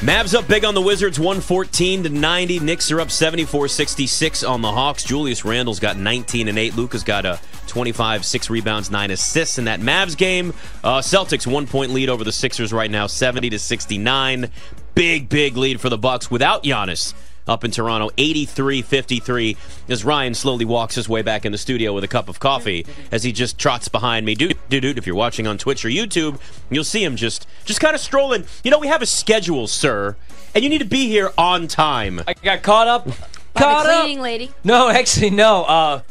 Mavs up big on the Wizards, 114 to 90. Knicks are up 74-66 on the Hawks. Julius Randle's got 19 and 8. Luka's got a 25, 6 rebounds, 9 assists in that Mavs game. Uh, Celtics one point lead over the Sixers right now, 70 to 69. Big, big lead for the Bucks without Giannis up in Toronto, 83 53, as Ryan slowly walks his way back in the studio with a cup of coffee as he just trots behind me. Dude, dude, dude, if you're watching on Twitch or YouTube, you'll see him just, just kind of strolling. You know, we have a schedule, sir, and you need to be here on time. I got caught up. By caught the up. cleaning lady. No, actually, no. Uh,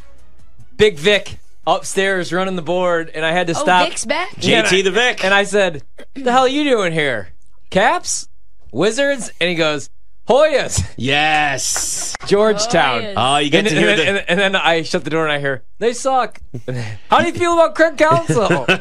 Big Vic upstairs running the board, and I had to Oh, stop. Vic's back? Yeah, JT I- the Vic. And I said, "The hell are you doing here? Caps, Wizards?" And he goes, "Hoyas, Yes. Georgetown." Hoyas. Oh, you get And, to and hear then, the. and, and then I shut the door and I hear they suck. How do you feel about Craig Counsell?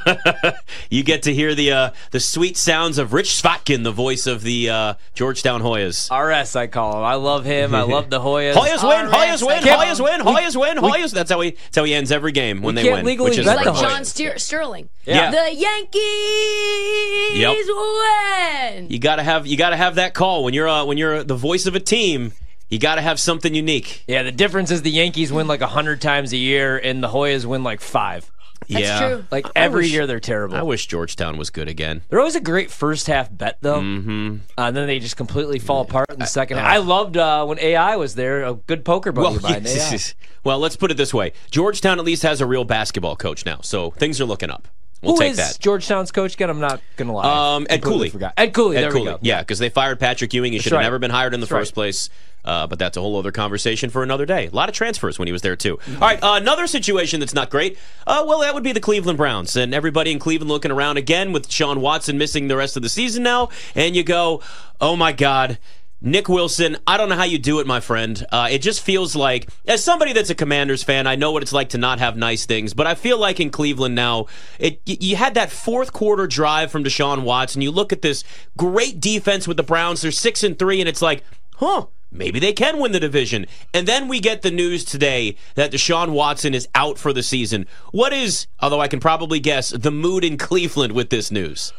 You get to hear the uh, the sweet sounds of Rich Chvotkin, the voice of the uh, Georgetown Hoyas. RS, I call him. I love him. I love the Hoyas. Hoyas win, RS, Hoyas win, I can't- Hoyas win, Hoyas win, Hoyas. That's how he. That's how he ends every game when We they can't win. legally which is Like the perfect. John Stier- Sterling. Yeah. The Yankees Yep. win. You gotta have you gotta have that call when you're uh, when you're the voice of a team. You gotta have something unique. Yeah, the difference is the Yankees win like a hundred times a year, and the Hoyas win like five. That's yeah. true. Like every wish- year, they're terrible. I wish Georgetown was good again. They're always a great first half bet, though. Mm-hmm. Uh, and then they just completely fall apart in the second half. I loved uh, when AI was there, a good poker buddy Well, of mine. AI. yes. well, let's put it this way: Georgetown at least has a real basketball coach now, so things are looking up. We'll Who take is that. Georgetown's coach again? I'm not gonna lie. Um, Ed Cooley. Forgot. Ed Cooley. Ed there Cooley. we go. Yeah, because they fired Patrick Ewing. He should have right. never been hired in the That's right. first place. Uh, but that's a whole other conversation for another day. A lot of transfers when he was there too. All right, uh, another situation that's not great. Uh, well, that would be the Cleveland Browns and everybody in Cleveland looking around again with Sean Watson missing the rest of the season now, and you go, "Oh my God." Nick Wilson, I don't know how you do it, my friend. Uh, it just feels like, as somebody that's a Commanders fan, I know what it's like to not have nice things, but I feel like in Cleveland now, it you had that fourth quarter drive from Deshaun Watson. You look at this great defense with the Browns; they're six and three, and it's like, huh, maybe they can win the division. And then we get the news today that Deshaun Watson is out for the season. What is, although I can probably guess, the mood in Cleveland with this news?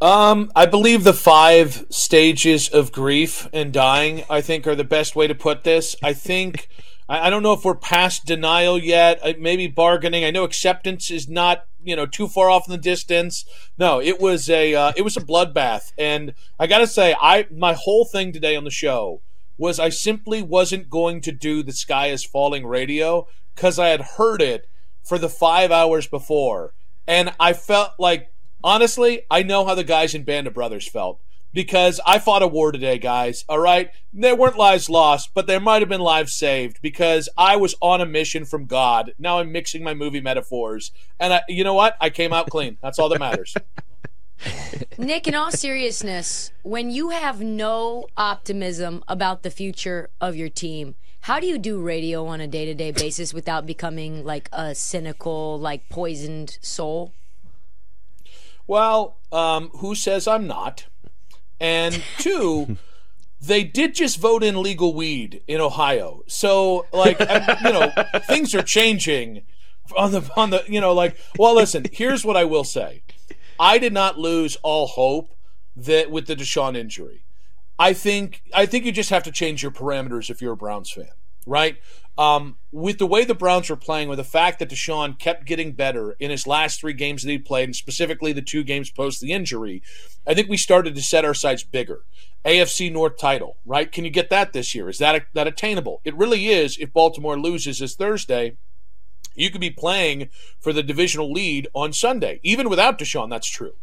Um, I believe the five stages of grief and dying, I think, are the best way to put this. I think, I, I don't know if we're past denial yet, uh, maybe bargaining. I know acceptance is not, you know, too far off in the distance. No, it was a, uh, it was a bloodbath. And I gotta say, I, my whole thing today on the show was I simply wasn't going to do the sky is falling radio because I had heard it for the five hours before. And I felt like, honestly, I know how the guys in Band of Brothers felt because I fought a war today, guys. All right. There weren't lives lost, but there might have been lives saved because I was on a mission from God. Now I'm mixing my movie metaphors. And I, you know what? I came out clean. That's all that matters. Nick, in all seriousness, when you have no optimism about the future of your team, how do you do radio on a day to day basis without becoming like a cynical, like poisoned soul? Well, um, who says I'm not? And two, they did just vote in legal weed in Ohio. So, like, you know, things are changing on the on the you know, like. Well, listen. Here's what I will say. I did not lose all hope that with the Deshaun injury. I think I think you just have to change your parameters if you're a Browns fan, right? Um, with the way the Browns were playing, with the fact that Deshaun kept getting better in his last three games that he played, and specifically the two games post the injury, I think we started to set our sights bigger. AFC North title, right? Can you get that this year? Is that that attainable? It really is. If Baltimore loses this Thursday, you could be playing for the divisional lead on Sunday. Even without Deshaun, that's true,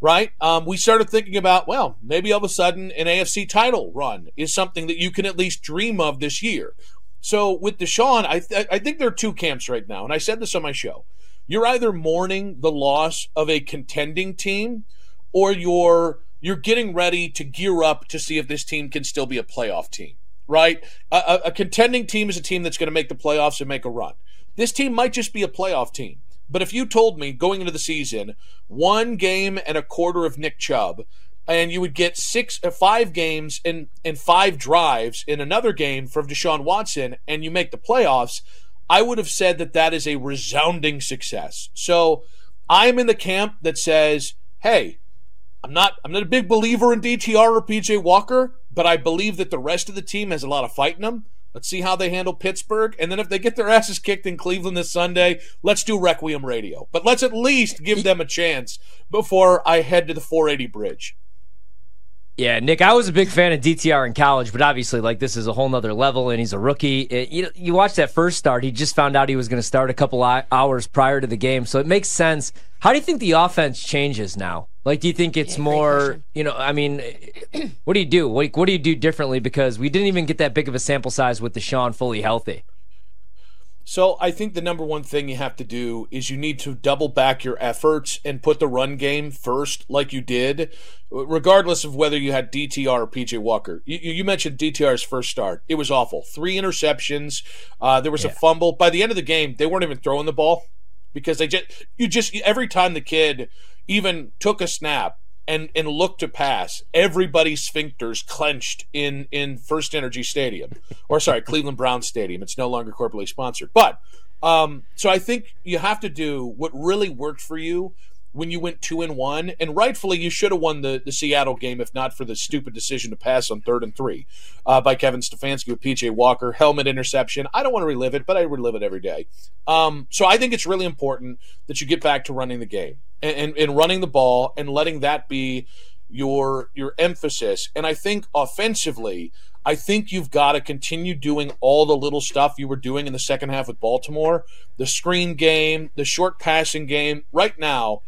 right? Um, we started thinking about, well, maybe all of a sudden an AFC title run is something that you can at least dream of this year. So with Deshaun, I, th- I think there are two camps right now, and I said this on my show. You're either mourning the loss of a contending team, or you're you're getting ready to gear up to see if this team can still be a playoff team, right? A, a, a contending team is a team that's going to make the playoffs and make a run. This team might just be a playoff team. But if you told me going into the season, one game and a quarter of Nick Chubb, and you would get six, uh, five games and and five drives in another game from Deshaun Watson, and you make the playoffs, I would have said that that is a resounding success. So I'm in the camp that says, hey, I'm not I'm not a big believer in DTR or PJ Walker, but I believe that the rest of the team has a lot of fight in them. Let's see how they handle Pittsburgh. And then if they get their asses kicked in Cleveland this Sunday, let's do Requiem Radio. But let's at least give them a chance before I head to the 480 bridge. Yeah, Nick, I was a big fan of DTR in college, but obviously, like this is a whole nother level, and he's a rookie. It, you you watch that first start; he just found out he was going to start a couple hours prior to the game, so it makes sense. How do you think the offense changes now? Like, do you think it's yeah, more? You know, I mean, what do you do? What, what do you do differently? Because we didn't even get that big of a sample size with Deshaun fully healthy. So I think the number one thing you have to do is you need to double back your efforts and put the run game first, like you did, regardless of whether you had DTR or PJ Walker. You, you mentioned DTR's first start; it was awful. Three interceptions. Uh, there was yeah. a fumble. By the end of the game, they weren't even throwing the ball because they just you just every time the kid even took a snap and and look to pass, everybody's sphincters clenched in in First Energy Stadium, or sorry, Cleveland Brown Stadium. It's no longer corporately sponsored, but um, so I think you have to do what really worked for you when you went two and one, and rightfully you should have won the, the Seattle game if not for the stupid decision to pass on third and three uh, by Kevin Stefanski with PJ Walker helmet interception. I don't want to relive it, but I relive it every day. Um, so I think it's really important that you get back to running the game and, and, and running the ball and letting that be your your emphasis. And I think offensively, I think you've got to continue doing all the little stuff you were doing in the second half with Baltimore, the screen game, the short passing game. Right now,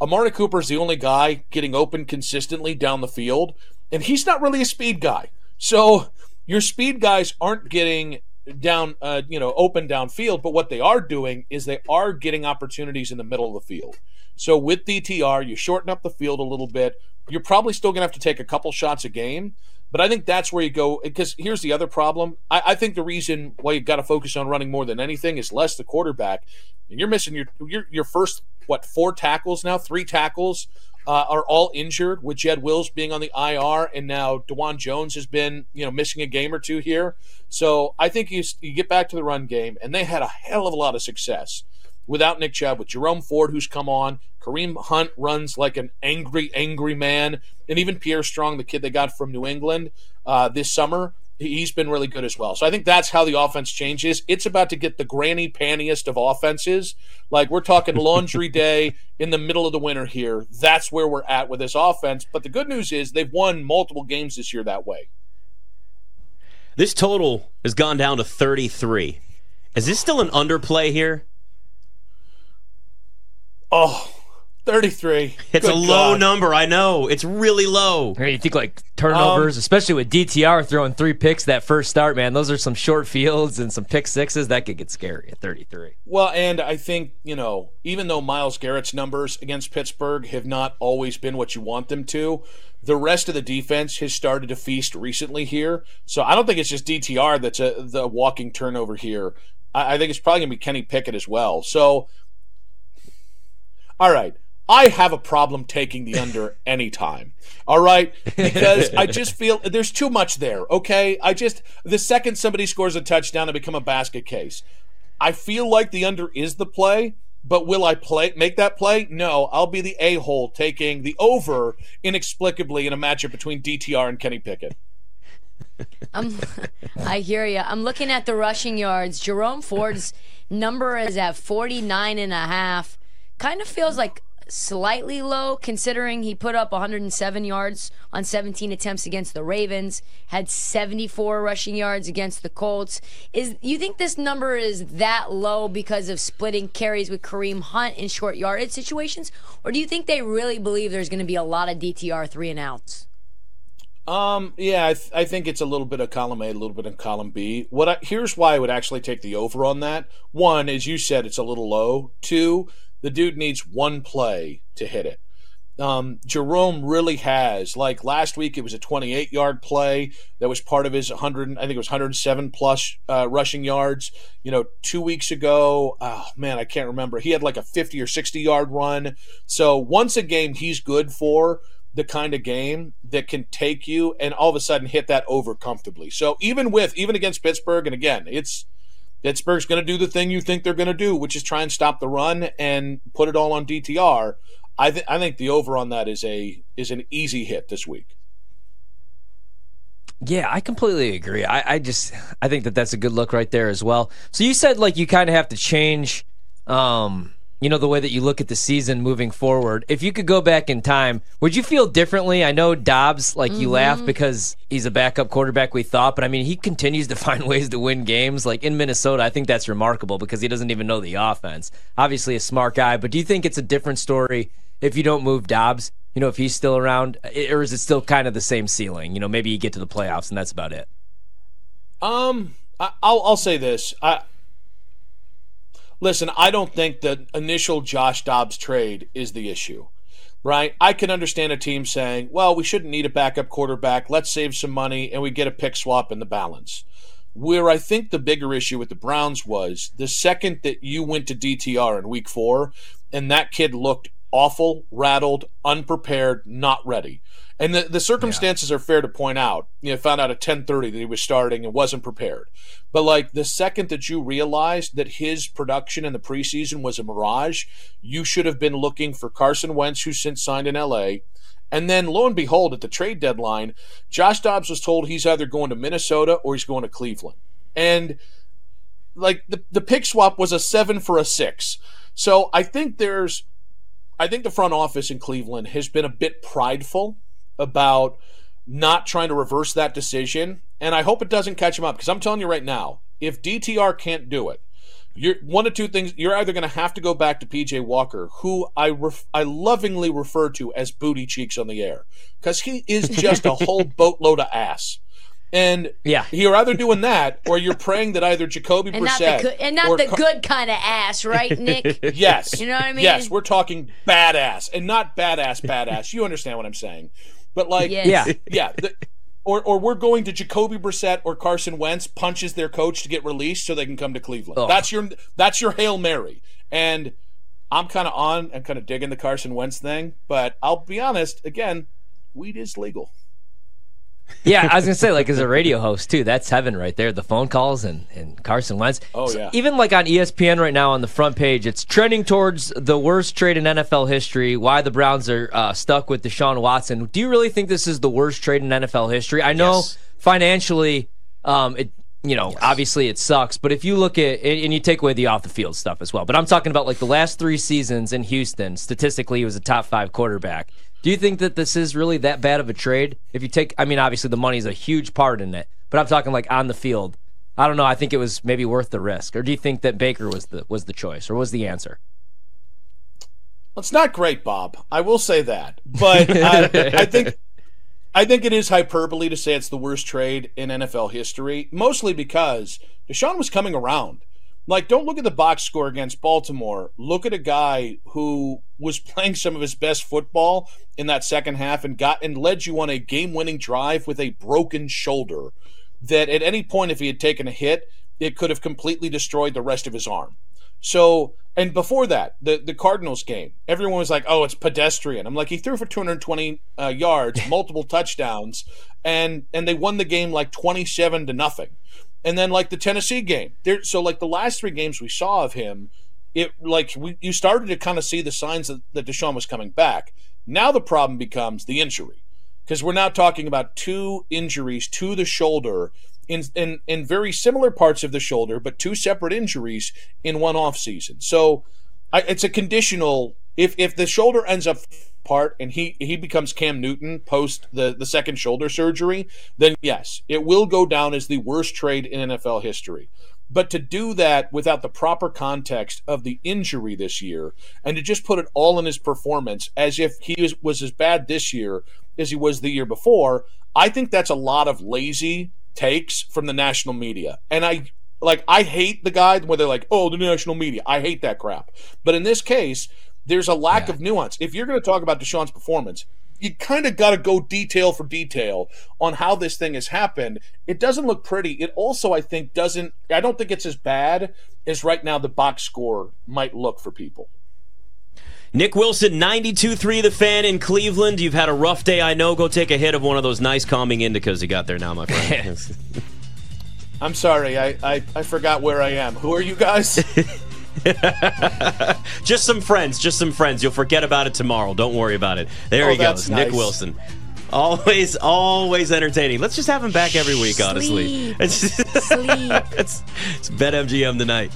Amari Cooper is the only guy getting open consistently down the field, and he's not really a speed guy. So your speed guys aren't getting down, uh, you know, open downfield. But what they are doing is they are getting opportunities in the middle of the field. So with DTR, you shorten up the field a little bit. You're probably still going to have to take a couple shots a game. But I think that's where you go. Because here's the other problem. I, I think the reason why you've got to focus on running more than anything is less the quarterback. And you're missing your your, your first what four tackles now, three tackles uh, are all injured with Jed Wills being on the IR, and now Dawand Jones has been you know missing a game or two here. So I think you you get back to the run game, and they had a hell of a lot of success without Nick Chubb, with Jerome Ford, who's come on. Kareem Hunt runs like an angry, angry man. And even Pierre Strong, the kid they got from New England uh, this summer, he's been really good as well. So I think that's how the offense changes. It's about to get the granny pantiest of offenses. Like we're talking laundry day in the middle of the winter here. That's where we're at with this offense. But the good news is they've won multiple games this year that way. This total has gone down to 33. Is this still an underplay here? Oh, 33. It's Good a low God. number. I know. It's really low. You think like turnovers, um, especially with DTR throwing three picks that first start, man. Those are some short fields and some pick sixes. That could get scary at 33. Well, and I think, you know, even though Myles Garrett's numbers against Pittsburgh have not always been what you want them to, the rest of the defense has started to feast recently here. So I don't think it's just DTR that's a, the walking turnover here. I, I think it's probably going to be Kenny Pickett as well. So, all right. I have a problem taking the under anytime. All right? Because I just feel there's too much there, okay? I just, the second somebody scores a touchdown, I become a basket case. I feel like the under is the play, but will I play make that play? No, I'll be the a hole taking the over inexplicably in a matchup between DTR and Kenny Pickett. I'm, I hear you. I'm looking at the rushing yards. Jerome Ford's number is at 49 and a half. Kind of feels like slightly low considering he put up 107 yards on 17 attempts against the Ravens, had 74 rushing yards against the Colts. Is you think this number is that low because of splitting carries with Kareem Hunt in short yardage situations, or do you think they really believe there's going to be a lot of DTR three and outs? Um, yeah, I, th- I, think it's a little bit of column A, a little bit of column B. What I, here's why I would actually take the over on that. One, as you said, it's a little low. Two, the dude needs one play to hit it. Um, Jerome really has. Like last week, it was a 28 yard play that was part of his 100. I think it was 107 plus uh, rushing yards. You know, two weeks ago, oh man, I can't remember. He had like a 50 or 60 yard run. So once a game, he's good for the kind of game that can take you and all of a sudden hit that over comfortably. So even with even against Pittsburgh, and again, it's Pittsburgh's going to do the thing you think they're going to do, which is try and stop the run and put it all on DTR. I think I think the over on that is a is an easy hit this week. Yeah, I completely agree. I, I just I think that that's a good look right there as well. So you said like you kind of have to change, um, you know, the way that you look at the season moving forward. If you could go back in time, would you feel differently? I know Dobbs, like you laugh because he's a backup quarterback. We thought, but I mean, he continues to find ways to win games. Like in Minnesota, I think that's remarkable because he doesn't even know the offense. Obviously, a smart guy, but do you think it's a different story if you don't move Dobbs? you know, if he's still around, or is it still kind of the same ceiling? You know, maybe you get to the playoffs and that's about it. Um, I, will I'll say this. I listen. I don't think the initial Josh Dobbs trade is the issue, right? I can understand a team saying, "Well, we shouldn't need a backup quarterback. Let's save some money and we get a pick swap in the balance." Where I think the bigger issue with the Browns was the second that you went to DTR in Week Four, and that kid looked awful, rattled, unprepared, not ready. And the, the circumstances yeah. are fair to point out. You know, found out at 10:30 that he was starting and wasn't prepared. But like the second that you realized that his production in the preseason was a mirage, you should have been looking for Carson Wentz, who's since signed in LA. And then lo and behold, at the trade deadline, Josh Dobbs was told he's either going to Minnesota or he's going to Cleveland. And like the, the pick swap was a seven for a six. So I think there's I think the front office in Cleveland has been a bit prideful about not trying to reverse that decision, and I hope it doesn't catch him up because I'm telling you right now, if DTR can't do it, you're one of two things. You're either going to have to go back to PJ Walker, who I ref, I lovingly refer to as booty cheeks on the air, because he is just a whole boatload of ass. And yeah, you're either doing that or you're praying that either Jacoby and Brissett not the and not the Car- good kind of ass, right, Nick? yes, you know what I mean. Yes, we're talking badass and not badass, badass. you understand what I'm saying? But like, yes. yeah, yeah. The, or, or we're going to Jacoby Brissett or Carson Wentz punches their coach to get released so they can come to Cleveland. Oh. That's your that's your hail mary. And I'm kind of on and kind of digging the Carson Wentz thing, but I'll be honest. Again, weed is legal yeah, I was gonna say, like, as a radio host too, that's heaven right there. The phone calls and, and Carson Wentz. Oh yeah. even like on ESPN right now on the front page, it's trending towards the worst trade in NFL history. Why the Browns are uh, stuck with Deshaun Watson? Do you really think this is the worst trade in NFL history? I know yes. financially, um, it you know, yes. obviously it sucks. But if you look at and you take away the off the field stuff as well, but I'm talking about like the last three seasons in Houston. Statistically, he was a top five quarterback. Do you think that this is really that bad of a trade? If you take, I mean, obviously the money is a huge part in it, but I'm talking like on the field. I don't know. I think it was maybe worth the risk. Or do you think that Baker was the was the choice, or was the answer? Well, it's not great, Bob. I will say that, but uh, I think I think it is hyperbole to say it's the worst trade in NFL history, mostly because Deshaun was coming around. Like, don't look at the box score against Baltimore. Look at a guy who was playing some of his best football in that second half and got and led you on a game-winning drive with a broken shoulder. That at any point, if he had taken a hit, it could have completely destroyed the rest of his arm. So, and before that, the the Cardinals game, everyone was like, "Oh, it's pedestrian." I'm like, he threw for 220 uh, yards, multiple touchdowns, and and they won the game like 27 to nothing and then like the Tennessee game. There, so like the last three games we saw of him, it like we, you started to kind of see the signs that, that Deshaun was coming back. Now the problem becomes the injury, because we're now talking about two injuries to the shoulder in, in in very similar parts of the shoulder, but two separate injuries in one off season. So I, it's a conditional. If if the shoulder ends up part and he he becomes Cam Newton post the the second shoulder surgery, then yes, it will go down as the worst trade in NFL history. But to do that without the proper context of the injury this year and to just put it all in his performance as if he was, was as bad this year as he was the year before, I think that's a lot of lazy takes from the national media. And I like I hate the guy where they're like, "Oh, the national media." I hate that crap. But in this case, there's a lack yeah. of nuance. If you're going to talk about Deshaun's performance, you kind of got to go detail for detail on how this thing has happened. It doesn't look pretty. It also, I think, doesn't. I don't think it's as bad as right now the box score might look for people. Nick Wilson, 92 3 The Fan in Cleveland. You've had a rough day, I know. Go take a hit of one of those nice calming indicas you got there now, my friend. I'm sorry. I, I, I forgot where I am. Who are you guys? just some friends, just some friends. You'll forget about it tomorrow. Don't worry about it. There Oh, he that's goes, Nick. Wilson. Always, always entertaining. Let's just have him back every week, honestly. Sleep. It's, Sleep. it's, it's BetMGM tonight.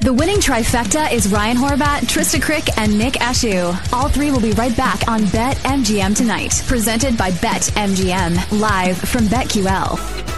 The winning trifecta is Ryan Horvath, Trysta Krick, and Nick Ashooh. All three will be right back on Bet MGM tonight. Presented by Bet MGM, live from BetQL.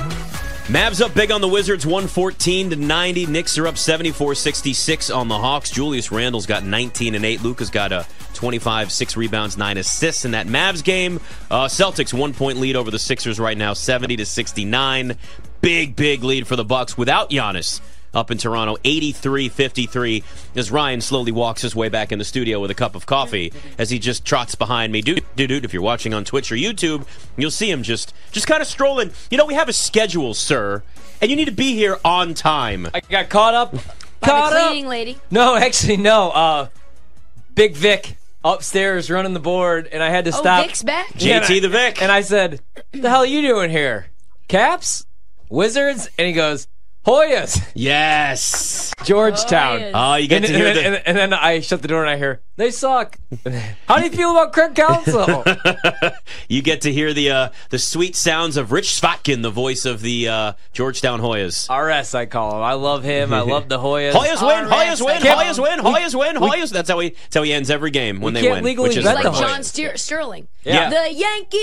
Mavs up big on the Wizards, 114 to 90. Knicks are up 74-66 on the Hawks. Julius Randle's got 19 and 8. Luka's got a 25, 6 rebounds, 9 assists in that Mavs game. Uh, Celtics one point lead over the Sixers right now, 70 to 69. Big, big lead for the Bucks without Giannis. Up in Toronto, 83-53, as Ryan slowly walks his way back in the studio with a cup of coffee as he just trots behind me. Dude, dude, dude, if you're watching on Twitch or YouTube, you'll see him just just kind of strolling. You know, we have a schedule, sir, and you need to be here on time. I got caught up. By caught the up. cleaning lady. No, actually, no. Uh, Big Vic upstairs running the board, and I had to Oh, stop. Vic's back. JT I- the Vic. And I said, "The hell are you doing here? Caps, Wizards?" And he goes, "Hoyas, Yes. Georgetown." Hoyas. Oh, you get and, to hear and- the. and- and then I shut the door and I hear they suck. How do you feel about Craig Counsell? you get to hear the uh, the sweet sounds of Rich Chvotkin, the voice of the uh, Georgetown Hoyas. RS, I call him. I love him. I love the Hoyas. Hoyas win, RS, Hoyas win, I can't- Hoyas win, Hoyas win, Hoyas. That's how he. That's how he ends every game when We they can't win. legally which is Like the John Stier- Sterling. Yeah. The Yankees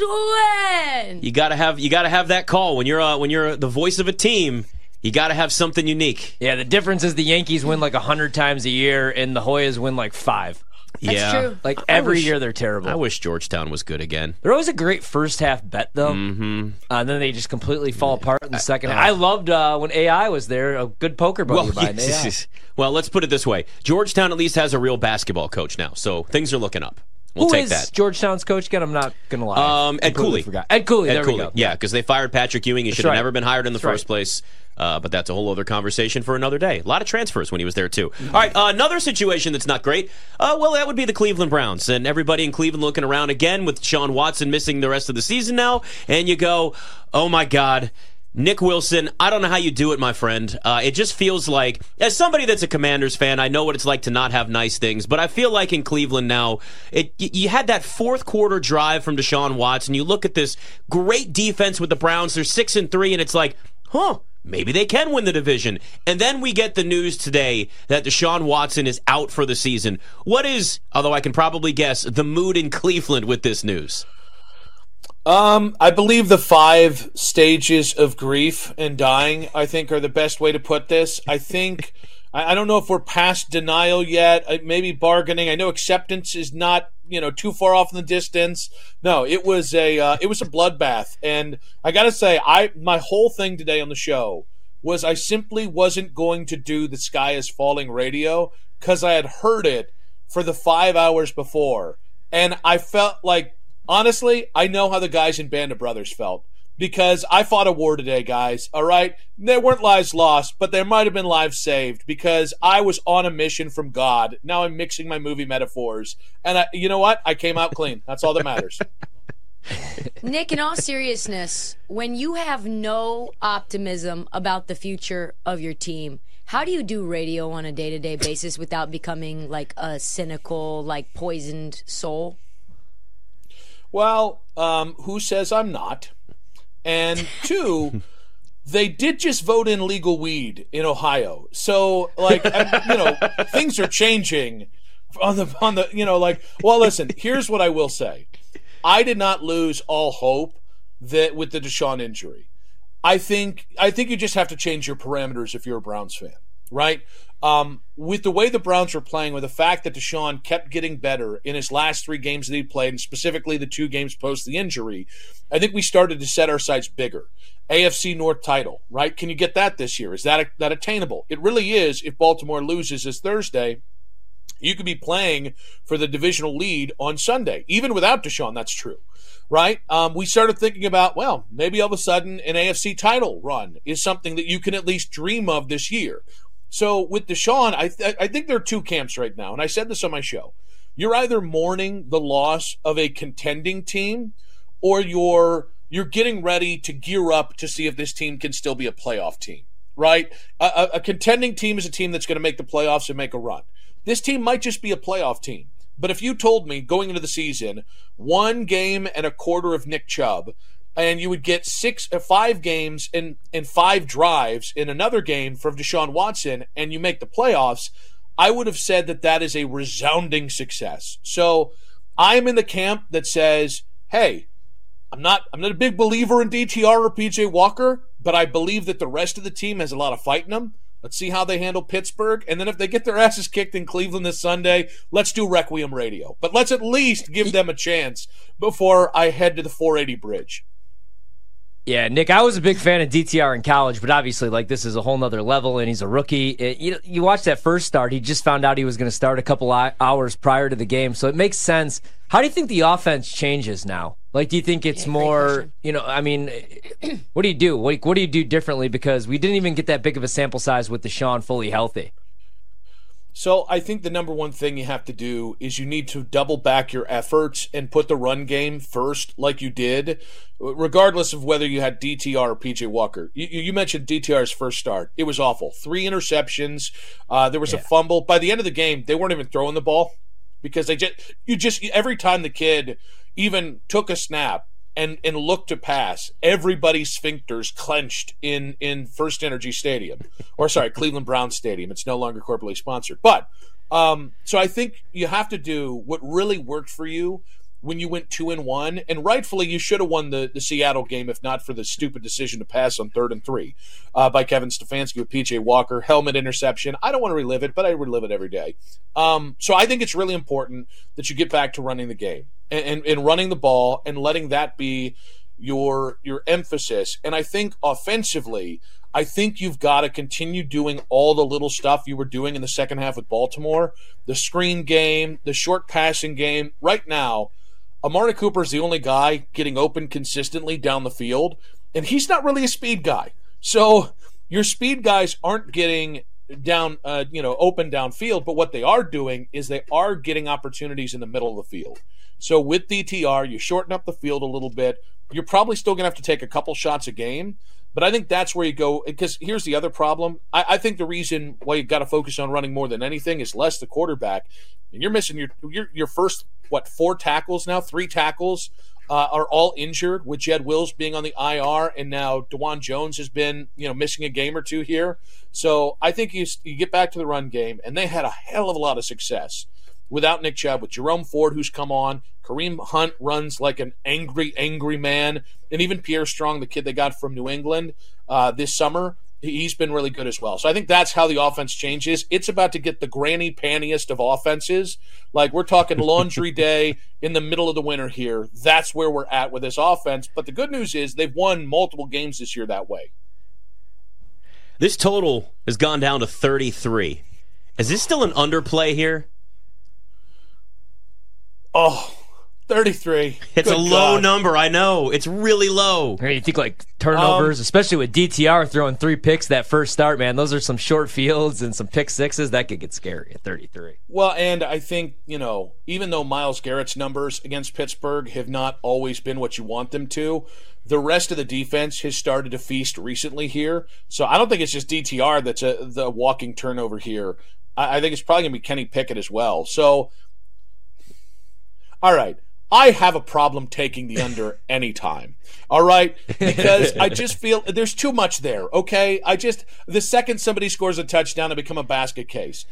win. You gotta have you gotta have that call when you're uh, when you're the voice of a team. You gotta have something unique. Yeah, the difference is the Yankees win like hundred times a year, and the Hoyas win like five. That's yeah. true. Like every wish- year, they're terrible. I wish Georgetown was good again. They're always a great first half bet, though. Mm-hmm. Uh, and then they just completely fall apart in the second. half. I loved uh, when AI was there, a good poker buddy Well, of mine. Yes. well, let's put it this way: Georgetown at least has a real basketball coach now, so things are looking up. We'll Who take is that. Georgetown's coach again? I'm not gonna lie. Um, Ed Cooley. Forgot. Ed Cooley. Ed there Cooley. we go. Yeah, because they fired Patrick Ewing. He should have right. never been hired in the That's first right. place. Uh, but that's a whole other conversation for another day. A lot of transfers when he was there too. All right, uh, another situation that's not great. Uh, well, that would be the Cleveland Browns, and everybody in Cleveland looking around again with Sean Watson missing the rest of the season now, and you go, "Oh my God." Nick Wilson, I don't know how you do it, my friend. Uh, it just feels like, as somebody that's a Commanders fan, I know what it's like to not have nice things, but I feel like in Cleveland now, it you had that fourth quarter drive from Deshaun Watson. You look at this great defense with the Browns; they're six and three, and it's like, huh, maybe they can win the division. And then we get the news today that Deshaun Watson is out for the season. What is, although I can probably guess, the mood in Cleveland with this news? Um, I believe the five stages of grief and dying, I think, are the best way to put this. I think, I, I don't know if we're past denial yet, uh, maybe bargaining. I know acceptance is not, you know, too far off in the distance. No, it was a, uh, it was a bloodbath. And I gotta say, I, my whole thing today on the show was I simply wasn't going to do the sky is falling radio because I had heard it for the five hours before. And I felt like, honestly, I know how the guys in Band of Brothers felt because I fought a war today, guys. All right. There weren't lives lost, but there might have been lives saved because I was on a mission from God. Now I'm mixing my movie metaphors. And I, you know what? I came out clean. That's all that matters. Nick, in all seriousness, when you have no optimism about the future of your team, how do you do radio on a day to day basis without becoming like a cynical, like poisoned soul? Well, um, who says I'm not? And two, they did just vote in legal weed in Ohio. So, like, I- you know, things are changing on the on the you know, like. Well, listen. Here's what I will say. I did not lose all hope that with the Deshaun injury. I think I think you just have to change your parameters if you're a Browns fan, right? Um, with the way the Browns were playing, with the fact that Deshaun kept getting better in his last three games that he played, and specifically the two games post the injury, I think we started to set our sights bigger. AFC North title, right? Can you get that this year? Is that that attainable? It really is. If Baltimore loses this Thursday, you could be playing for the divisional lead on Sunday. Even without Deshaun, that's true, right? Um, we started thinking about, well, maybe all of a sudden an AFC title run is something that you can at least dream of this year. So with Deshaun, I, th- I think there are two camps right now, and I said this on my show. You're either mourning the loss of a contending team or you're you're getting ready to gear up to see if this team can still be a playoff team, right? A, a, a contending team is a team that's going to make the playoffs and make a run. This team might just be a playoff team. But if you told me going into the season, one game and a quarter of Nick Chubb, and you would get six, uh, five games and and five drives in another game from Deshaun Watson, and you make the playoffs, I would have said that that is a resounding success. So I'm in the camp that says, hey, I'm not I'm not a big believer in DTR or PJ Walker, but I believe that the rest of the team has a lot of fight in them. Let's see how they handle Pittsburgh. And then if they get their asses kicked in Cleveland this Sunday, let's do Requiem Radio. But let's at least give them a chance before I head to the 480 bridge. Yeah, Nick, I was a big fan of DTR in college, but obviously, like this is a whole nother level, and he's a rookie. It, you you watch that first start; he just found out he was going to start a couple hours prior to the game, so it makes sense. How do you think the offense changes now? Like, do you think it's Yeah, more, you know, I mean, what do you do? Like, what do you do differently? Because we didn't even get that big of a sample size with Deshaun fully healthy. So I think the number one thing you have to do is you need to double back your efforts and put the run game first, like you did, regardless of whether you had DTR or PJ Walker. You, you mentioned DTR's first start; it was awful. Three interceptions. Uh, there was a fumble. By the end of the game, they weren't even throwing the ball because they just you just every time the kid even took a snap and and looked to pass, everybody's sphincters clenched in in First Energy Stadium, or sorry, Cleveland Brown Stadium. It's no longer corporately sponsored, but um, so I think you have to do what really worked for you when you went two and one, and rightfully you should have won the, the Seattle game if not for the stupid decision to pass on third and three uh, by Kevin Stefanski with PJ Walker helmet interception. I don't want to relive it, but I relive it every day. Um, so I think it's really important that you get back to running the game and, and, and running the ball and letting that be your your emphasis. And I think offensively, I think you've got to continue doing all the little stuff you were doing in the second half with Baltimore, the screen game, the short passing game. Right now, Amari Cooper is the only guy getting open consistently down the field, and he's not really a speed guy. So your speed guys aren't getting down, uh, you know, open downfield. But what they are doing is they are getting opportunities in the middle of the field. So with DTR, you shorten up the field a little bit. You're probably still going to have to take a couple shots a game. But I think that's where you go. Because here's the other problem. I, I think the reason why you've got to focus on running more than anything is less the quarterback. And you're missing your your, your first what four tackles now, three tackles uh, are all injured, with Jed Wills being on the IR, and now Dawand Jones has been you know missing a game or two here. So I think you you get back to the run game, and they had a hell of a lot of success without Nick Chubb, with Jerome Ford who's come on, Kareem Hunt runs like an angry, angry man, and even Pierre Strong, the kid they got from New England uh, this summer he's been really good as well. So I think that's how the offense changes. It's about to get the granny pantiest of offenses. Like we're talking laundry day in the middle of the winter here. That's where we're at with this offense. But the good news is they've won multiple games this year that way. This total has gone down to 33. Is this still an underplay here? Oh, 33. It's Good a low God. number, I know. It's really low. Hey, You think like turnovers, Um, especially with DTR throwing three picks that first start, man. Those are some short fields and some pick sixes. That could get scary at 33. Well, and I think, you know, even though Myles Garrett's numbers against Pittsburgh have not always been what you want them to, the rest of the defense has started to feast recently here. So I don't think it's just DTR that's a, the walking turnover here. I, I think it's probably going to be Kenny Pickett as well. So, all right. I have a problem taking the under anytime. All right? Because I just feel there's too much there, okay? I just, the second somebody scores a touchdown, I become a basket case.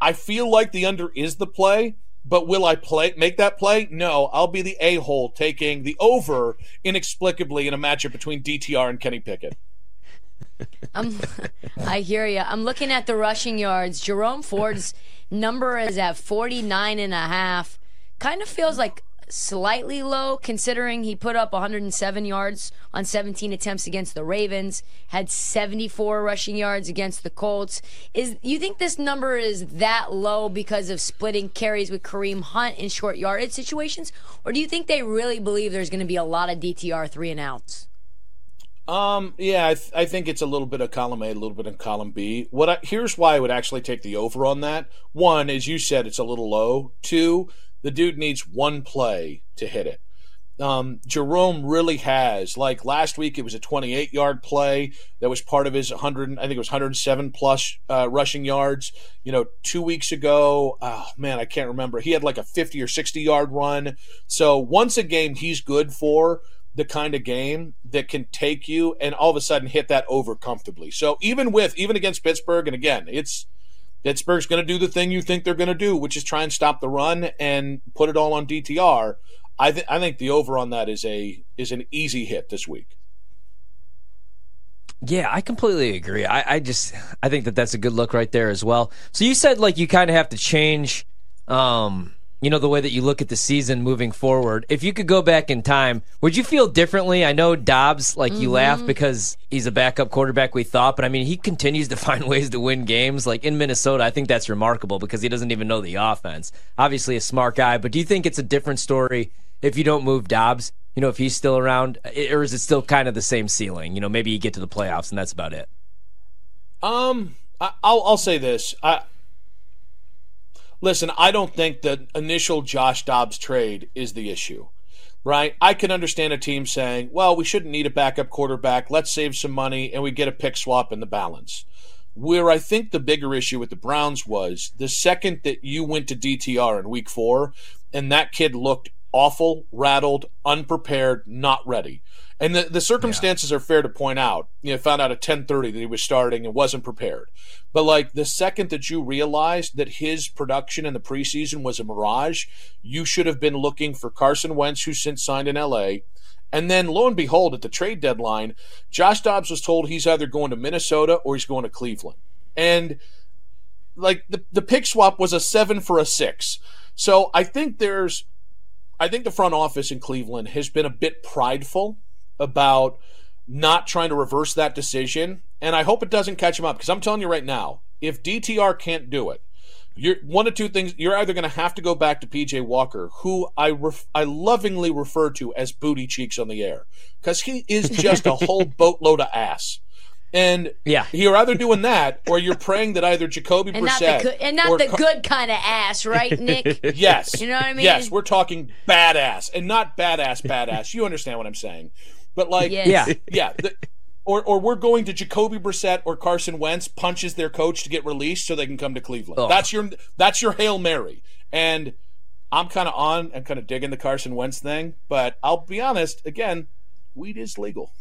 I feel like the under is the play, but will I play make that play? No, I'll be the a hole taking the over inexplicably in a matchup between DTR and Kenny Pickett. I'm, I hear you. I'm looking at the rushing yards. Jerome Ford's number is at 49 and a half. Kind of feels like slightly low considering he put up 107 yards on 17 attempts against the Ravens, had 74 rushing yards against the Colts. Is you think this number is that low because of splitting carries with Kareem Hunt in short yardage situations or do you think they really believe there's going to be a lot of DTR 3 and outs? Um, yeah, I, th- I think it's a little bit of column A, a little bit of column B. What I, here's why I would actually take the over on that. One, as you said, it's a little low. Two, the dude needs one play to hit it. um, Jerome really has. Like last week, it was a 28 yard play that was part of his 100. I think it was 107 plus uh, rushing yards. You know, two weeks ago, oh man, I can't remember. He had like a 50 or 60 yard run. So once a game, he's good for the kind of game that can take you and all of a sudden hit that over comfortably. So even with even against Pittsburgh, and again, it's Pittsburgh's going to do the thing you think they're going to do, which is try and stop the run and put it all on DTR. I, th- I think the over on that is a is an easy hit this week. Yeah, I completely agree. I, I just I think that that's a good look right there as well. So you said like you kind of have to change, um, you know, the way that you look at the season moving forward. If you could go back in time, would you feel differently? I know Dobbs, like you laugh because he's a backup quarterback, we thought, but I mean, he continues to find ways to win games. Like in Minnesota, I think that's remarkable because he doesn't even know the offense. Obviously, a smart guy, but do you think it's a different story if you don't move Dobbs? You know, if he's still around, or is it still kind of the same ceiling? You know, maybe you get to the playoffs and that's about it. Um, I, I'll I'll say this. I listen. I don't think the initial Josh Dobbs trade is the issue, right? I can understand a team saying, "Well, we shouldn't need a backup quarterback. Let's save some money and we get a pick swap in the balance." Where I think the bigger issue with the Browns was the second that you went to DTR in Week Four, and that kid looked awful, rattled, unprepared, not ready. And the, the circumstances yeah. are fair to point out. You know, found out at 10:30 that he was starting and wasn't prepared. But like the second that you realized that his production in the preseason was a mirage, you should have been looking for Carson Wentz, who's since signed in LA. And then lo and behold, at the trade deadline, Josh Dobbs was told he's either going to Minnesota or he's going to Cleveland. And like the the pick swap was a seven for a six. So I think there's I think the front office in Cleveland has been a bit prideful about not trying to reverse that decision, and I hope it doesn't catch him up because I'm telling you right now, if DTR can't do it, you're one of two things. You're either going to have to go back to PJ Walker, who I ref, I lovingly refer to as booty cheeks on the air, because he is just a whole boatload of ass. And yeah, you're either doing that or you're praying that either Jacoby and Brissett not the good, and not the Car- good kind of ass, right, Nick? yes, you know what I mean. Yes, we're talking badass and not badass badass. you understand what I'm saying? But like, Yes. Yeah. yeah. The, or, or we're going to Jacoby Brissett or Carson Wentz punches their coach to get released so they can come to Cleveland. Ugh. That's your that's your hail mary. And I'm kind of on and kind of digging the Carson Wentz thing, but I'll be honest. Again, weed is legal.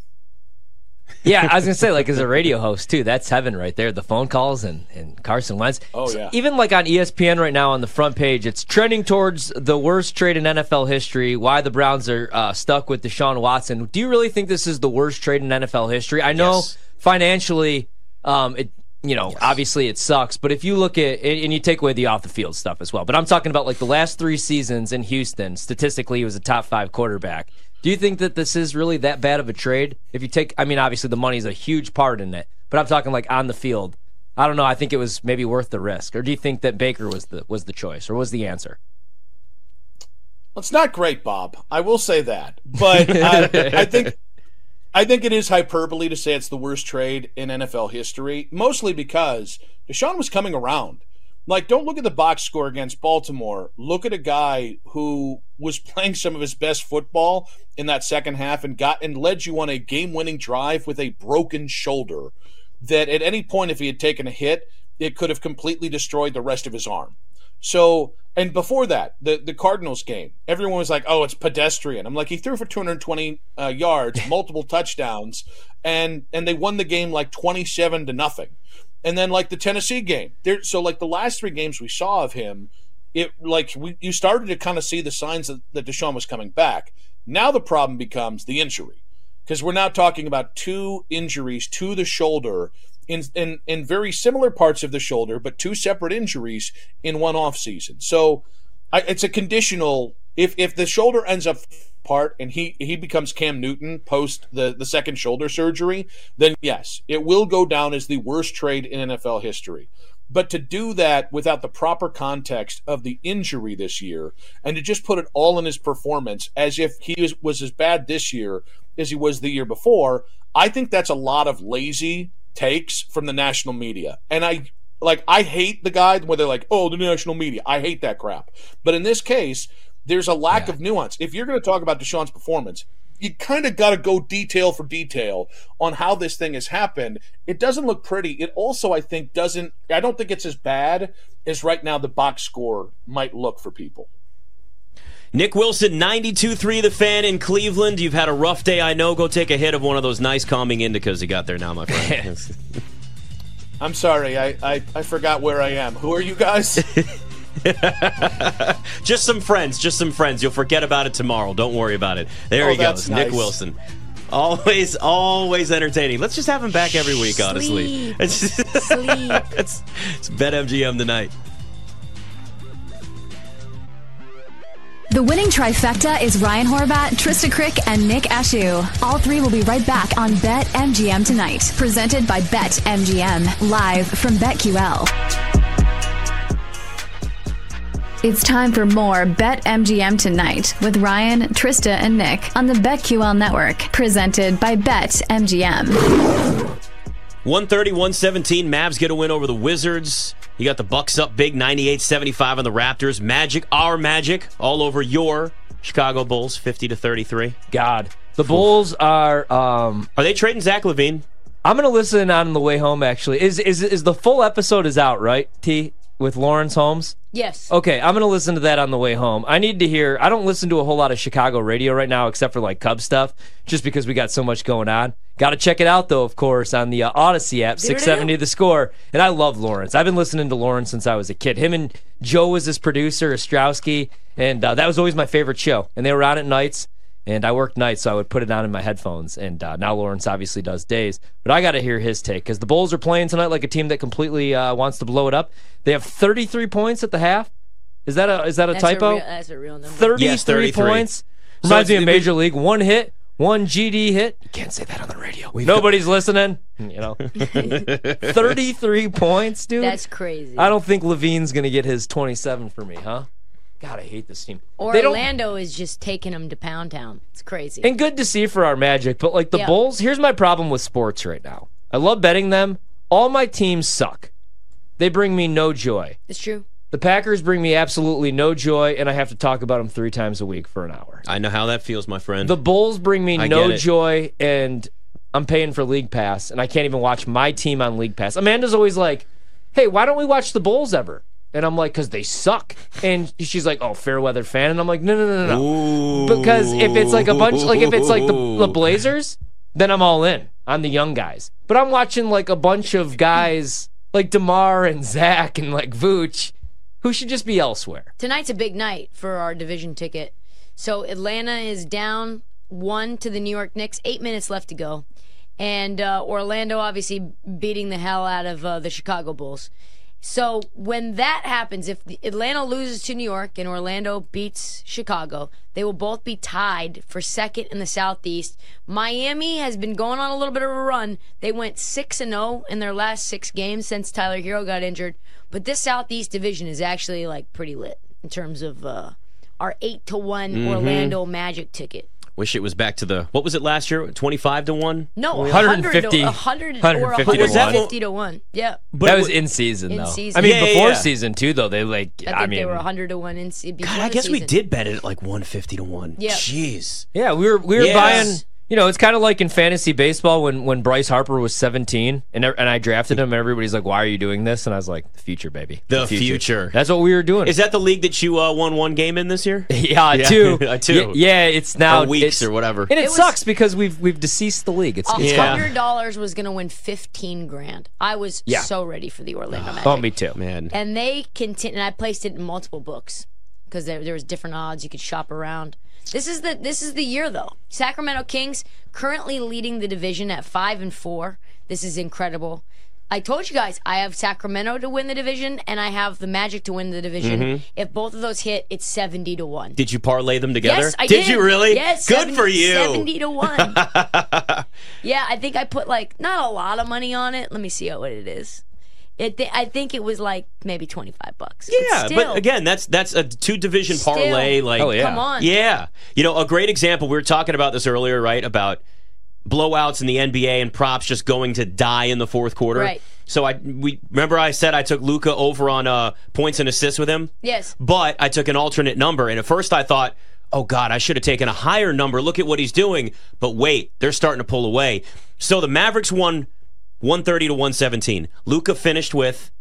Yeah, I was gonna say, like as a radio host too, that's heaven right there. The phone calls and, and Carson Wentz. Oh, So yeah. even like on ESPN right now on the front page, it's trending towards the worst trade in NFL history. Why the Browns are uh, stuck with Deshaun Watson? Do you really think this is the worst trade in NFL history? I know Yes. financially, um, it you know obviously it sucks, but if you look at and and you take away the off the field stuff as well, but I'm talking about like the last three seasons in Houston. Statistically, he was a top five quarterback. Do you think that this is really that bad of a trade? If you take, I mean, obviously the money's a huge part in it, but I'm talking like on the field. I don't know. I think it was maybe worth the risk. Or do you think that Baker was the was the choice, or was the answer? It's not great, Bob. I will say that, but I, uh, I think I think it is hyperbole to say it's the worst trade in NFL history. Mostly because Deshaun was coming around. Like, don't look at the box score against Baltimore. Look at a guy who was playing some of his best football in that second half and got and led you on a game-winning drive with a broken shoulder. That at any point, if he had taken a hit, it could have completely destroyed the rest of his arm. So, and before that, the the Cardinals game, everyone was like, "Oh, it's pedestrian." I'm like, he threw for 220 uh, yards, multiple touchdowns, and and they won the game like 27 to nothing. And then like the Tennessee game, there. So like the last three games we saw of him, it like we you started to kind of see the signs that, that Deshaun was coming back. Now the problem becomes the injury, because we're now talking about two injuries to the shoulder in, in in very similar parts of the shoulder, but two separate injuries in one off season. So I, it's a conditional. If if the shoulder ends up part and he he becomes Cam Newton post the the second shoulder surgery, then yes, it will go down as the worst trade in NFL history. But to do that without the proper context of the injury this year, and to just put it all in his performance as if he was, was as bad this year as he was the year before, I think that's a lot of lazy takes from the national media. And I like I hate the guy where they're like, "Oh, the national media." I hate that crap. But in this case, there's a lack of nuance. If you're going to talk about Deshaun's performance, you kind of got to go detail for detail on how this thing has happened. It doesn't look pretty. It also, I think, doesn't. I don't think it's as bad as right now the box score might look for people. Nick Wilson, 92 3 The Fan in Cleveland. You've had a rough day, I know. Go take a hit of one of those nice calming indicas you got there now, my friend. I'm sorry, I, I, I forgot where I am. Who are you guys? just some friends, just some friends. You'll forget about it tomorrow. Don't worry about it. There Oh, he that's goes, Nick. Wilson. Always, always entertaining. Let's just have him back every week, honestly. Sleep. It's, Sleep. it's, it's BetMGM tonight. The winning trifecta is Ryan Horvath, Trysta Krick, and Nick Ashooh. All three will be right back on Bet MGM tonight. Presented by Bet MGM, live from BetQL. It's time for more Bet MGM tonight with Ryan, Trysta, and Nick on the BetQL network. Presented by Bet MGM. 130, 117. Mavs get a win over the Wizards. You got the Bucks up big, 98-75 on the Raptors. Magic, our Magic, all over your Chicago Bulls, 50 to 33. God, the Bulls are. Um, Are they trading Zach LaVine? I'm gonna listen on the way home. Actually, is is is the full episode is out right? T with Lawrence Holmes. Yes. Okay, I'm gonna listen to that on the way home. I need to hear. I don't listen to a whole lot of Chicago radio right now, except for like Cub stuff, just because we got so much going on. Got to check it out though, of course, on the uh, Audacy app, 670 The Score. And I love Lawrence. I've been listening to Lawrence since I was a kid. Him and Joe was his producer, Ostrowski, and uh, that was always my favorite show. And they were on at nights. And I worked nights, so I would put it on in my headphones. And uh, now Lawrence obviously does days. But I got to hear his take because the Bulls are playing tonight like a team that completely uh, wants to blow it up. They have 33 points at the half. Is that a is that a That's typo? A real, that's a real number. 33, Yes, 33. points. So Reminds me of Major League. One hit, one GD hit. You can't say that on the radio. Nobody's listening. You know, 33 points, dude. That's crazy. I don't think LaVine's gonna get his 27 for me, huh? God, I hate this team. Orlando is just taking them to Pound Town. It's crazy. and good to see for our Magic, but like the Yeah. Bulls, here's my problem with sports right now. I love betting them. All my teams suck. They bring me no joy. it's true. The Packers bring me absolutely no joy, and I have to talk about them three times a week for an hour. I know how that feels, my friend. The Bulls bring me I no joy, and I'm paying for League Pass, and I can't even watch my team on League Pass. Amanda's always like, "Hey, why don't we watch the Bulls ever?" And I'm like, "Cause they suck." And she's like, "Oh, fair weather fan," and I'm like, "No, no, no, no, no." Ooh. Because if it's like a bunch, like if it's like the, the Blazers, then I'm all in on the young guys. But I'm watching like a bunch of guys like Demar and Zach and like Vooch, who should just be elsewhere. Tonight's a big night for our division ticket. So Atlanta is down one to the New York Knicks. Eight minutes left to go, and uh, Orlando obviously beating the hell out of uh, the Chicago Bulls. So when that happens, if the- Atlanta loses to New York and Orlando beats Chicago, they will both be tied for second in the Southeast. Miami has been going on a little bit of a run. They went six and zero in their last six games since Tyler Herro got injured. But this Southeast division is actually like pretty lit in terms of uh, our eight to one Orlando Magic ticket. Wish it was back to the what was it last year? Twenty five to one. No, 150 100 to, 100 or 150 to 150 to one. Yeah. But that was in season In though. season. I mean, Yeah, yeah, before yeah. season two though, they like. I I, mean, they were 100 to one in se- before God, I the guess we did bet it at like one fifty to one. Yeah. Jeez. yeah, we were we were Yes. buying. You know, it's kind of like in fantasy baseball when when Bryce Harper was 17 and and I drafted him. Everybody's like, "Why are you doing this?" And I was like, "The future, baby. The future. That's what we were doing. Is that the league that you uh, won one game in this year? yeah, Yeah, two, two. Y- Yeah, it's now Or weeks it's- or whatever. and it, It was- sucks because we've we've deceased the league. It's, A it's Yeah. hundred dollars was gonna win fifteen grand. I was Yeah. so ready for the Orlando Magic. oh, me too. Man. And they continue. And I placed it in multiple books because there, there was different odds you could shop around. This is the this is the year though. Sacramento Kings currently leading the division at five and four. This is incredible. I told you guys I have Sacramento to win the division and I have the Magic to win the division. Mm-hmm. If both of those hit, it's seventy to one. Did you parlay them together? Yes, I did. you really? Yes, Good 70 for you. Seventy to one. yeah, I think I put like not a lot of money on it. Let me see what it is. It, th- I think it was like maybe twenty five bucks. Yeah, still, but again, that's that's a two division Still. parlay. Like, Oh, yeah. come on. Yeah. You know, a great example, we were talking about this earlier, right? About blowouts in the NBA and props just going to die in the fourth quarter. Right. So I we remember I said I took Luka over on uh, points and assists with him. Yes. But I took an alternate number, and at first I thought, oh God, I should have taken a higher number. Look at what he's doing. But wait, they're starting to pull away. So the Mavericks won 130 to 117. Luka finished with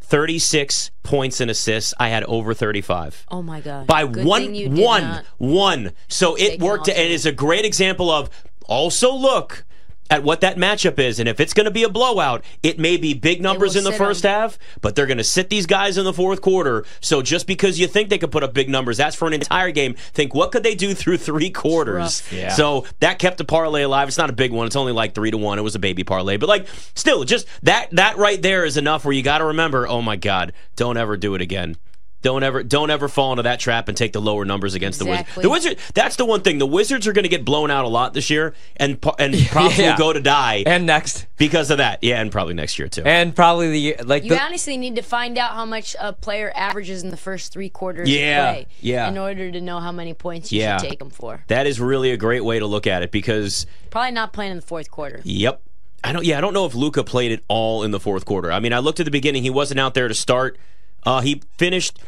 36 points and assists. I had over 35 Oh my god. by Good one thing you did one one. So it worked, and it's a great example of also look at what that matchup is, and if it's going to be a blowout, it may be big numbers in the first on- half, but they're going to sit these guys in the fourth quarter. So just because you think they could put up big numbers, that's for an entire game. Think what could they do through three quarters? Yeah. So that kept the parlay alive. It's not a big one. It's only like three to one. It was a baby parlay, but like still, just that that right there is enough where you got to remember. Oh my God, don't ever do it again. Don't ever, don't ever fall into that trap and take the lower numbers against the Wizards. The Wizard. That's the one thing. The Wizards are going to get blown out a lot this year, and po- and props Yeah. go to die And next, because of that. Yeah, and probably next year too. and probably the like You the, honestly need to find out how much a player averages in the first three quarters Yeah, of play yeah. in order to know how many points you Yeah. should take them for. that is really a great way to look at it because Probably not playing in the fourth quarter. Yep. I don't. Yeah, I don't know if Luka played it all in the fourth quarter. I mean, I looked at the beginning; he wasn't out there to start. Uh, he finished.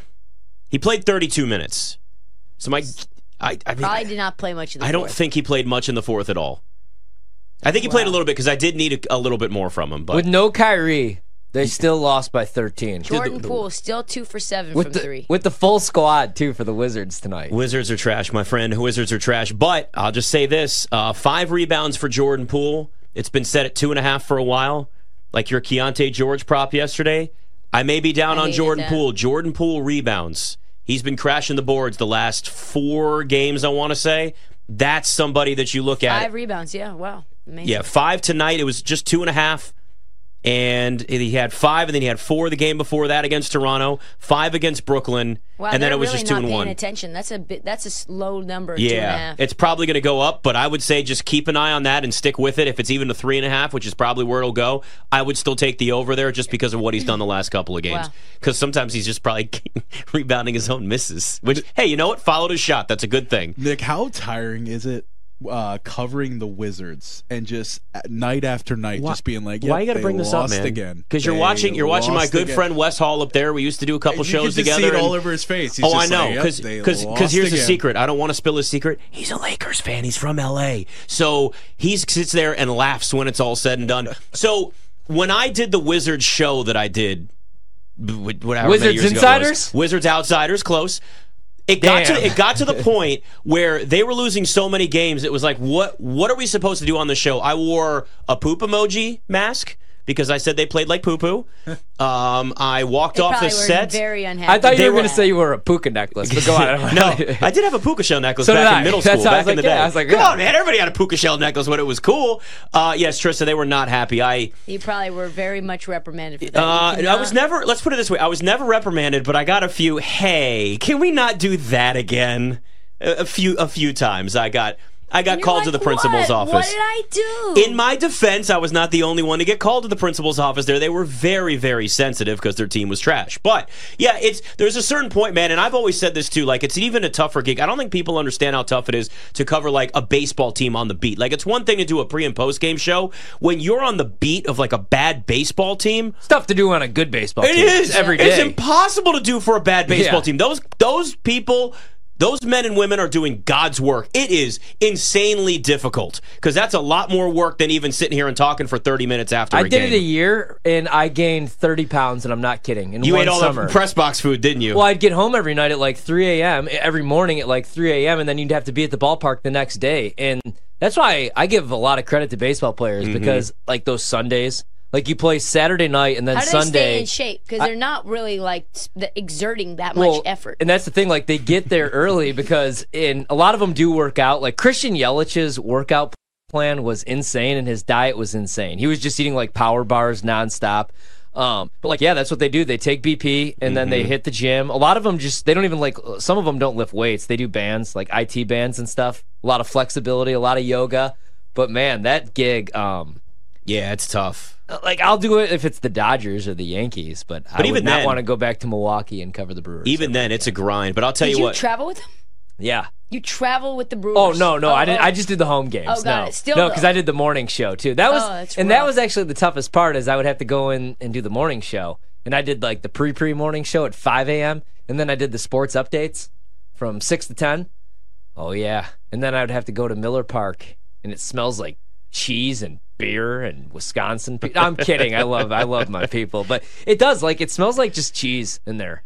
He played 32 minutes. So my, I, I mean, Probably did not play much of the I don't fourth. think he played much in the fourth at all. I think he played a little bit because I did need a, a little bit more from him. But with no Kyrie, they still lost by 13. Jordan the- Poole still two for seven with from the three. with the full squad too for the Wizards tonight. Wizards are trash, my friend. Wizards are trash. But I'll just say this: uh, five rebounds for Jordan Poole. It's been set at two and a half for a while. Like your Keyonte George prop yesterday. I may be down I on Jordan that. Poole. Jordan Poole rebounds. He's been crashing the boards the last four games. I want to say that's somebody that you look at. Five rebounds. Yeah, wow. Amazing. Yeah, five tonight. It was just two and a half. And he had five, and then he had four the game before that against Toronto, five against Brooklyn, Wow, and then it was really just two not and paying one. attention. That's a bit. That's a low number. two and a Yeah, half. it's probably going to go up, but I would say just keep an eye on that and stick with it. If it's even a three and a half, which is probably where it'll go, I would still take the over there just because of what he's done the last couple of games. Wow. Because sometimes he's just probably rebounding his own misses. Which, hey, you know what? Followed his shot. That's a good thing. Nick, how tiring is it uh, covering the Wizards and just uh, night after night Why- just being like, Why yep, you got to bring this up, man? Again, Because you're watching. You're watching my good again. friend Wes Hall up there. We used to do a couple You shows just together. See it and- all over his face. He's oh, I just know, like, yep, because they because here's the again. secret. I don't want to spill his secret. He's a Lakers fan. He's from L.A. So he sits there and laughs when it's all said and done. So when I did the Wizards show that I did, b- whatever many Wizards years ago it was, Insiders? Wizards Outsiders, close. It got Damn. to it got to the point where they were losing so many games. It was like, what what are we supposed to do on the show? I wore a poop emoji mask because I said they played like poo poo. Um, I walked They off the probably were set. very unhappy. I thought They you were were- going to say you were a puka necklace, but go on. no, I did have a puka shell necklace So did back I. in middle That's school, how I back was in the like, day. yeah, I was like, Come yeah. on, man! Everybody had a puka shell necklace when it was cool. Uh, yes, Trysta, they were not happy. I, You probably were very much reprimanded for that. uh, You I was never. Let's put it this way: I was never reprimanded, but I got a few. Hey, can we not do that again? A, a few, a few times. I got, I got called like, to the principal's "What? office. What did I do? In my defense, I was not the only one to get called to the principal's office there. They were very, very sensitive because their team was trash. But yeah, it's there's a certain point, man, and I've always said this too. Like it's even a tougher gig. I don't think people understand how tough it is to cover like a baseball team on the beat. Like it's one thing to do a pre and post game show when you're on the beat of like a bad baseball team. Stuff to do on a good baseball It team. is every It's impossible to do for a bad baseball Yeah. team. Those those people. Those men and women are doing God's work. It is insanely difficult because that's a lot more work than even sitting here and talking for 30 minutes after I did game. it a year and I gained 30 pounds, and I'm not kidding. In you ate all summer. the press box food, didn't you? Well, I'd get home every night at like 3 a.m., every morning at like 3 a.m., and then you'd have to be at the ballpark the next day. And that's why I give a lot of credit to baseball players Mm-hmm. because, like, those Sundays, like you play Saturday night and then How do they stay Sunday. in shape? Because they're not really like exerting that well, much effort. And that's the thing, like, they get there early because in a lot of them do work out. Like, Christian Yelich's workout plan was insane and his diet was insane. He was just eating like power bars nonstop. Um, but like, yeah, that's what they do. They take BP and then Mm-hmm. they hit the gym. A lot of them just, they don't even like, some of them don't lift weights. They do bands, like IT bands and stuff. A lot of flexibility, a lot of yoga. But man, that gig, um, yeah, it's tough. Like I'll do it if it's the Dodgers or the Yankees, but, I even would not then- want to go back to Milwaukee and cover the Brewers. Even then, it's a grind. But I'll tell Did you you what. travel with them? yeah, You travel with the Brewers. Oh no, no, I didn't. oh. oh. I just did the home games. Oh, got no, it. Still, no, because. I did the morning show too. That oh, was, Oh, that's and that was actually the toughest part. Is I would have to go in and do the morning show, and I did like the pre pre morning show at 5 a.m. and then I did the sports updates from six to ten. Oh yeah, and then I would have to go to Miller Park, and it smells like cheese and beer and Wisconsin. Pe- I'm kidding. I love, I love my people, but it does. Like it smells like just cheese in there.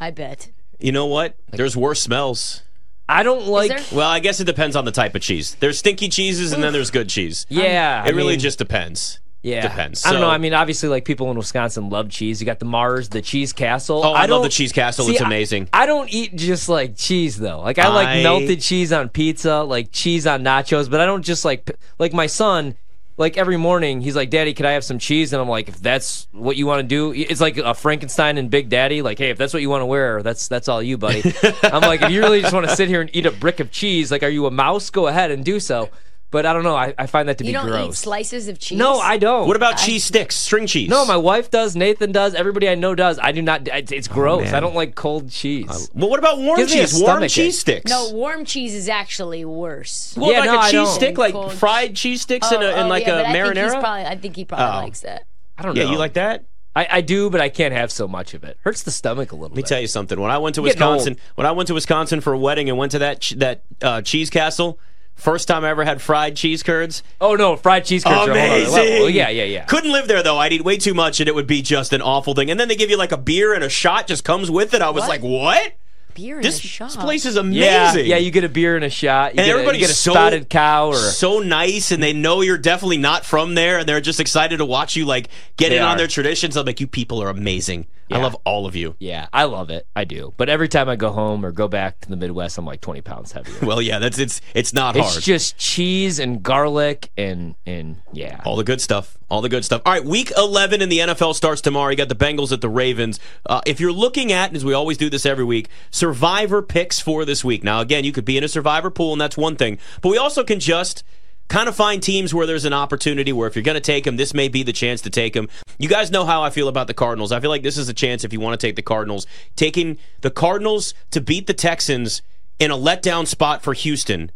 I bet. You know what? There's worse smells. I don't like. Well, I guess it depends on the type of cheese. There's stinky cheeses and then there's good cheese. Yeah, um, It I really mean- just depends. Yeah, Depends. I don't know. I mean, obviously, like people in Wisconsin love cheese. You got the Mars, the Cheese Castle. Oh, I love the Cheese Castle. See, It's amazing. I, don't eat just like cheese though. Like I like melted cheese on pizza, like cheese on nachos. But I don't just like like my son. Like every morning, he's like, "Daddy, could I have some cheese?" And I'm like, "If that's what you want to do, it's like a Frankenstein and Big Daddy. Like, hey, if that's what you want to wear, that's that's all you, buddy." I'm like, if you really just want to sit here and eat a brick of cheese, like, are you a mouse? Go ahead and do so. But I don't know. I, I find that to You be don't eat gross. slices of cheese. no, I don't. What about cheese sticks, string cheese? No, my wife does. Nathan does. Everybody I know does. I do not. It's, it's gross. man. I don't like cold cheese. Well, what about warm Gives cheese? Warm stomachache. cheese sticks. No, warm cheese is actually worse. Well, Yeah, like no, a I cheese stick, like Cold- fried cheese sticks in, a, in oh, like yeah, a but I think marinara. probably, I think he probably Oh. likes that. I don't know. yeah, you like that? I, I do, but I can't have so much of it. Hurts the stomach a little Let me bit. tell you something. When I went to Wisconsin, when I went to Wisconsin for a wedding and went to that ch- that uh, cheese castle, first time I ever had fried cheese curds. oh no, fried cheese curds are a whole other Amazing. Yeah, yeah, yeah. Couldn't live there though. I'd eat way too much and it would be just an awful thing. And then they give you like a beer and a shot just comes with it. I was What? like, what? Beer in This, a shot. this place is amazing. yeah. You get a beer and a shot. You and get a, you get a so spotted cow or so nice, and they know you're definitely not from there, and they're just excited to watch you like get They in on their traditions. I'm like, you people are amazing. I love all of you. yeah. I love it. I do. But every time I go home or go back to the Midwest, I'm like 20 pounds heavier. Well, yeah, that's it's it's not It's hard. It's just cheese and garlic and and yeah. All the good stuff. All the good stuff. All right, week 11 in the NFL starts tomorrow. You got the Bengals at the Ravens. Uh, if you're looking at, as we always do this every week, survivor picks for this week. Now, again, you could be in a survivor pool, and that's one thing. But we also can just kind of find teams where there's an opportunity where if you're going to take them, this may be the chance to take them. You guys know how I feel about the Cardinals. I feel like this is a chance if you want to take the Cardinals. Taking the Cardinals to beat the Texans in a letdown spot for Houston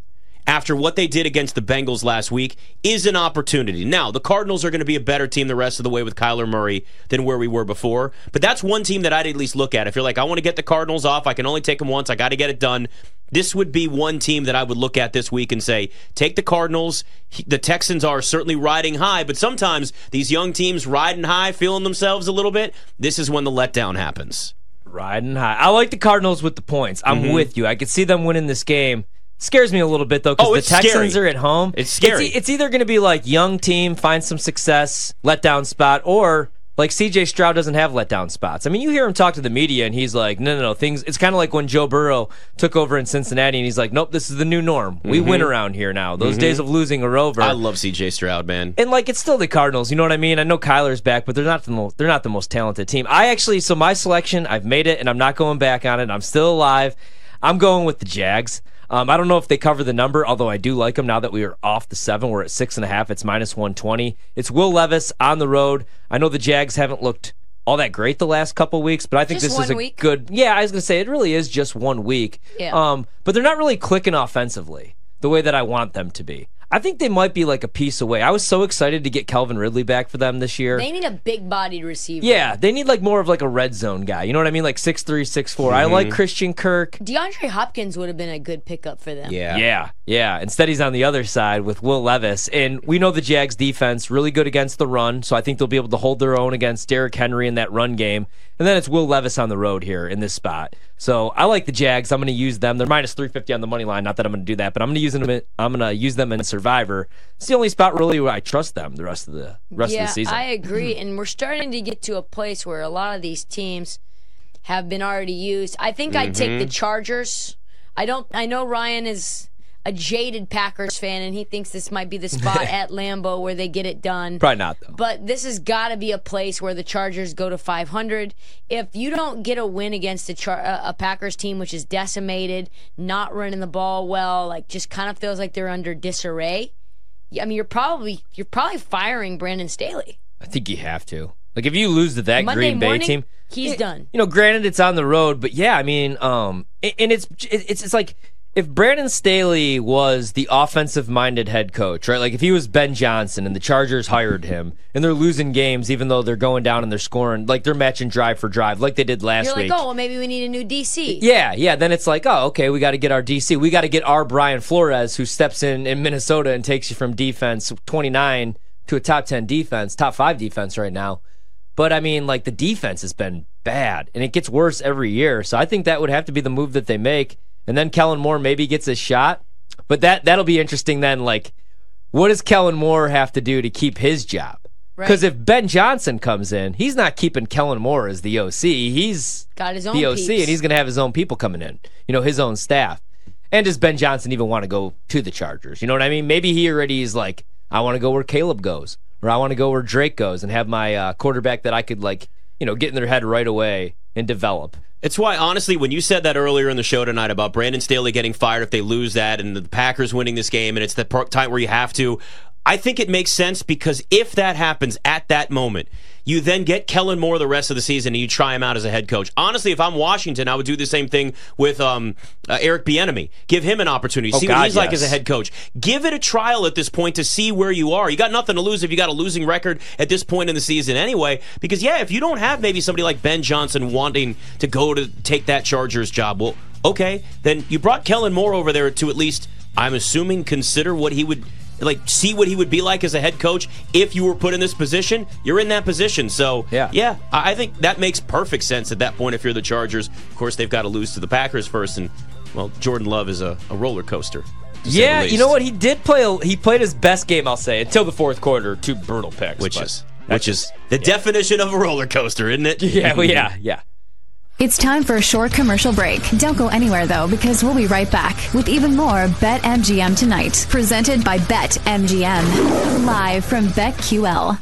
after what they did against the Bengals last week is an opportunity. Now, the Cardinals are going to be a better team the rest of the way with Kyler Murray than where we were before, but that's one team that I'd at least look at. If you're like, I want to get the Cardinals off, I can only take them once, I got to get it done. This would be one team that I would look at this week and say, take the Cardinals. The Texans are certainly riding high, but sometimes these young teams riding high, feeling themselves a little bit. This is when the letdown happens. Riding high. I like the Cardinals with the points. I'm Mm-hmm. with you. I could see them winning this game. Scares me a little bit though because Oh, the Texans scary. are at home. It's scary. e- It's, either going to be like young team find some success, letdown spot, or like CJ Stroud doesn't have letdown spots. I mean, you hear him talk to the media and he's like, no, no, no. Things. It's kind of like when Joe Burrow took over in Cincinnati and he's like, nope, this is the new norm. We win around here now. Those days of losing are over. Mm-hmm. I love CJ Stroud, man. And like it's still the Cardinals, you know what I mean? I know Kyler's back, but they're not the most they're not the most talented team. I actually so my selection, I've made it and I'm not going back on it. I'm still alive. I'm going with the Jags. Um, I don't know if they cover the number, although I do like them now that we are off the seven. We're at six and a half. It's minus 120. It's Will Levis on the road. I know the Jags haven't looked all that great the last couple weeks, but I think Just this is a week? good. Yeah, I was gonna say it really is just one week. Yeah. Um, but they're not really clicking offensively the way that I want them to be. I think they might be like a piece away. I was so excited to get Calvin Ridley back for them this year. They need a big bodied receiver. yeah, they need like more of like a red zone guy. You know what I mean? Like six three, six four. I Mm-hmm. like Christian Kirk. DeAndre Hopkins would have been a good pickup for them. Yeah. Yeah, yeah. Instead, he's on the other side with Will Levis, and we know the Jags' defense really good against the run, so I think they'll be able to hold their own against Derrick Henry in that run game. And then it's Will Levis on the road here in this spot. So I like the Jags. I'm going to use them. They're minus 350 on the money line. Not that I'm going to do that, but I'm going to use them. In, I'm going to use them in Survivor. It's the only spot really where I trust them the rest of the rest yeah, of the season. I agree. and we're starting to get to a place where a lot of these teams have been already used. I think I'd take Mm-hmm. the Chargers. I don't. I know Ryan is a jaded Packers fan, and he thinks this might be the spot at Lambeau where they get it done. Probably not though. But this has got to be a place where the Chargers go to 500. If you don't get a win against a, Char- a Packers team which is decimated, not running the ball well, like just kind of feels like they're under disarray. I mean, you're probably you're probably firing Brandon Staley. I think you have to. Like if you lose to that Monday Green Bay morning, team, he's y- done. You know, granted it's on the road, but yeah, I mean, um, a- and it's it's it's like if Brandon Staley was the offensive minded head coach, right? Like if he was Ben Johnson and the Chargers hired him and they're losing games even though they're going down and they're scoring, like they're matching drive for drive, like they did last You're week. oh, well, maybe we need a new DC. Yeah, yeah. Then it's like, oh, okay, we got to get our DC. We got to get our Brian Flores, who steps in in Minnesota and takes you from defense 29 to a top 10 defense, top five defense right now. But I mean, like the defense has been bad, and it gets worse every year. So I think that would have to be the move that they make. And then Kellen Moore maybe gets a shot, but that that'll be interesting. Then, like, what does Kellen Moore have to do to keep his job? Right. Because if Ben Johnson comes in, he's not keeping Kellen Moore as the OC. He's Got his own the OC, peeps. and he's going to have his own people coming in. You know, his own staff. And does Ben Johnson even want to go to the Chargers? You know what I mean? Maybe he already is like, I want to go where Caleb goes, or I want to go where Drake goes, and have my uh, quarterback that I could like, you know, get in their head right away and develop. It's why, honestly, when you said that earlier in the show tonight about Brandon Staley getting fired if they lose that and the Packers winning this game, and it's the part- time where you have to, I think it makes sense because if that happens at that moment, you then get Kellen Moore the rest of the season and you try him out as a head coach. Honestly, if I'm Washington, I would do the same thing with um, uh, Eric Bieniemy. Give him an opportunity. Oh, see what God, he's like as a head coach. Give it a trial at this point to see where you are. You got nothing to lose if you got a losing record at this point in the season anyway. Because yeah, if you don't have maybe somebody like Ben Johnson wanting to go to take that Chargers job, well, okay, then you brought Kellen Moore over there to at least, I'm assuming, consider what he would like see what he would be like as a head coach if you were put in this position. You're in that position, so Yeah. yeah. I think that makes perfect sense at that point. If you're the Chargers, of course they've got to lose to the Packers first, and well, Jordan Love is a, a roller coaster. Yeah, you know what? He did play. A, he played his best game, I'll say, until the fourth quarter. Two brutal picks, which but is which is the definition of a roller coaster, isn't it? yeah, well, yeah, yeah. It's time for a short commercial break. Don't go anywhere though, because we'll be right back with even more Bet MGM tonight, presented by Bet MGM, live from BetQL.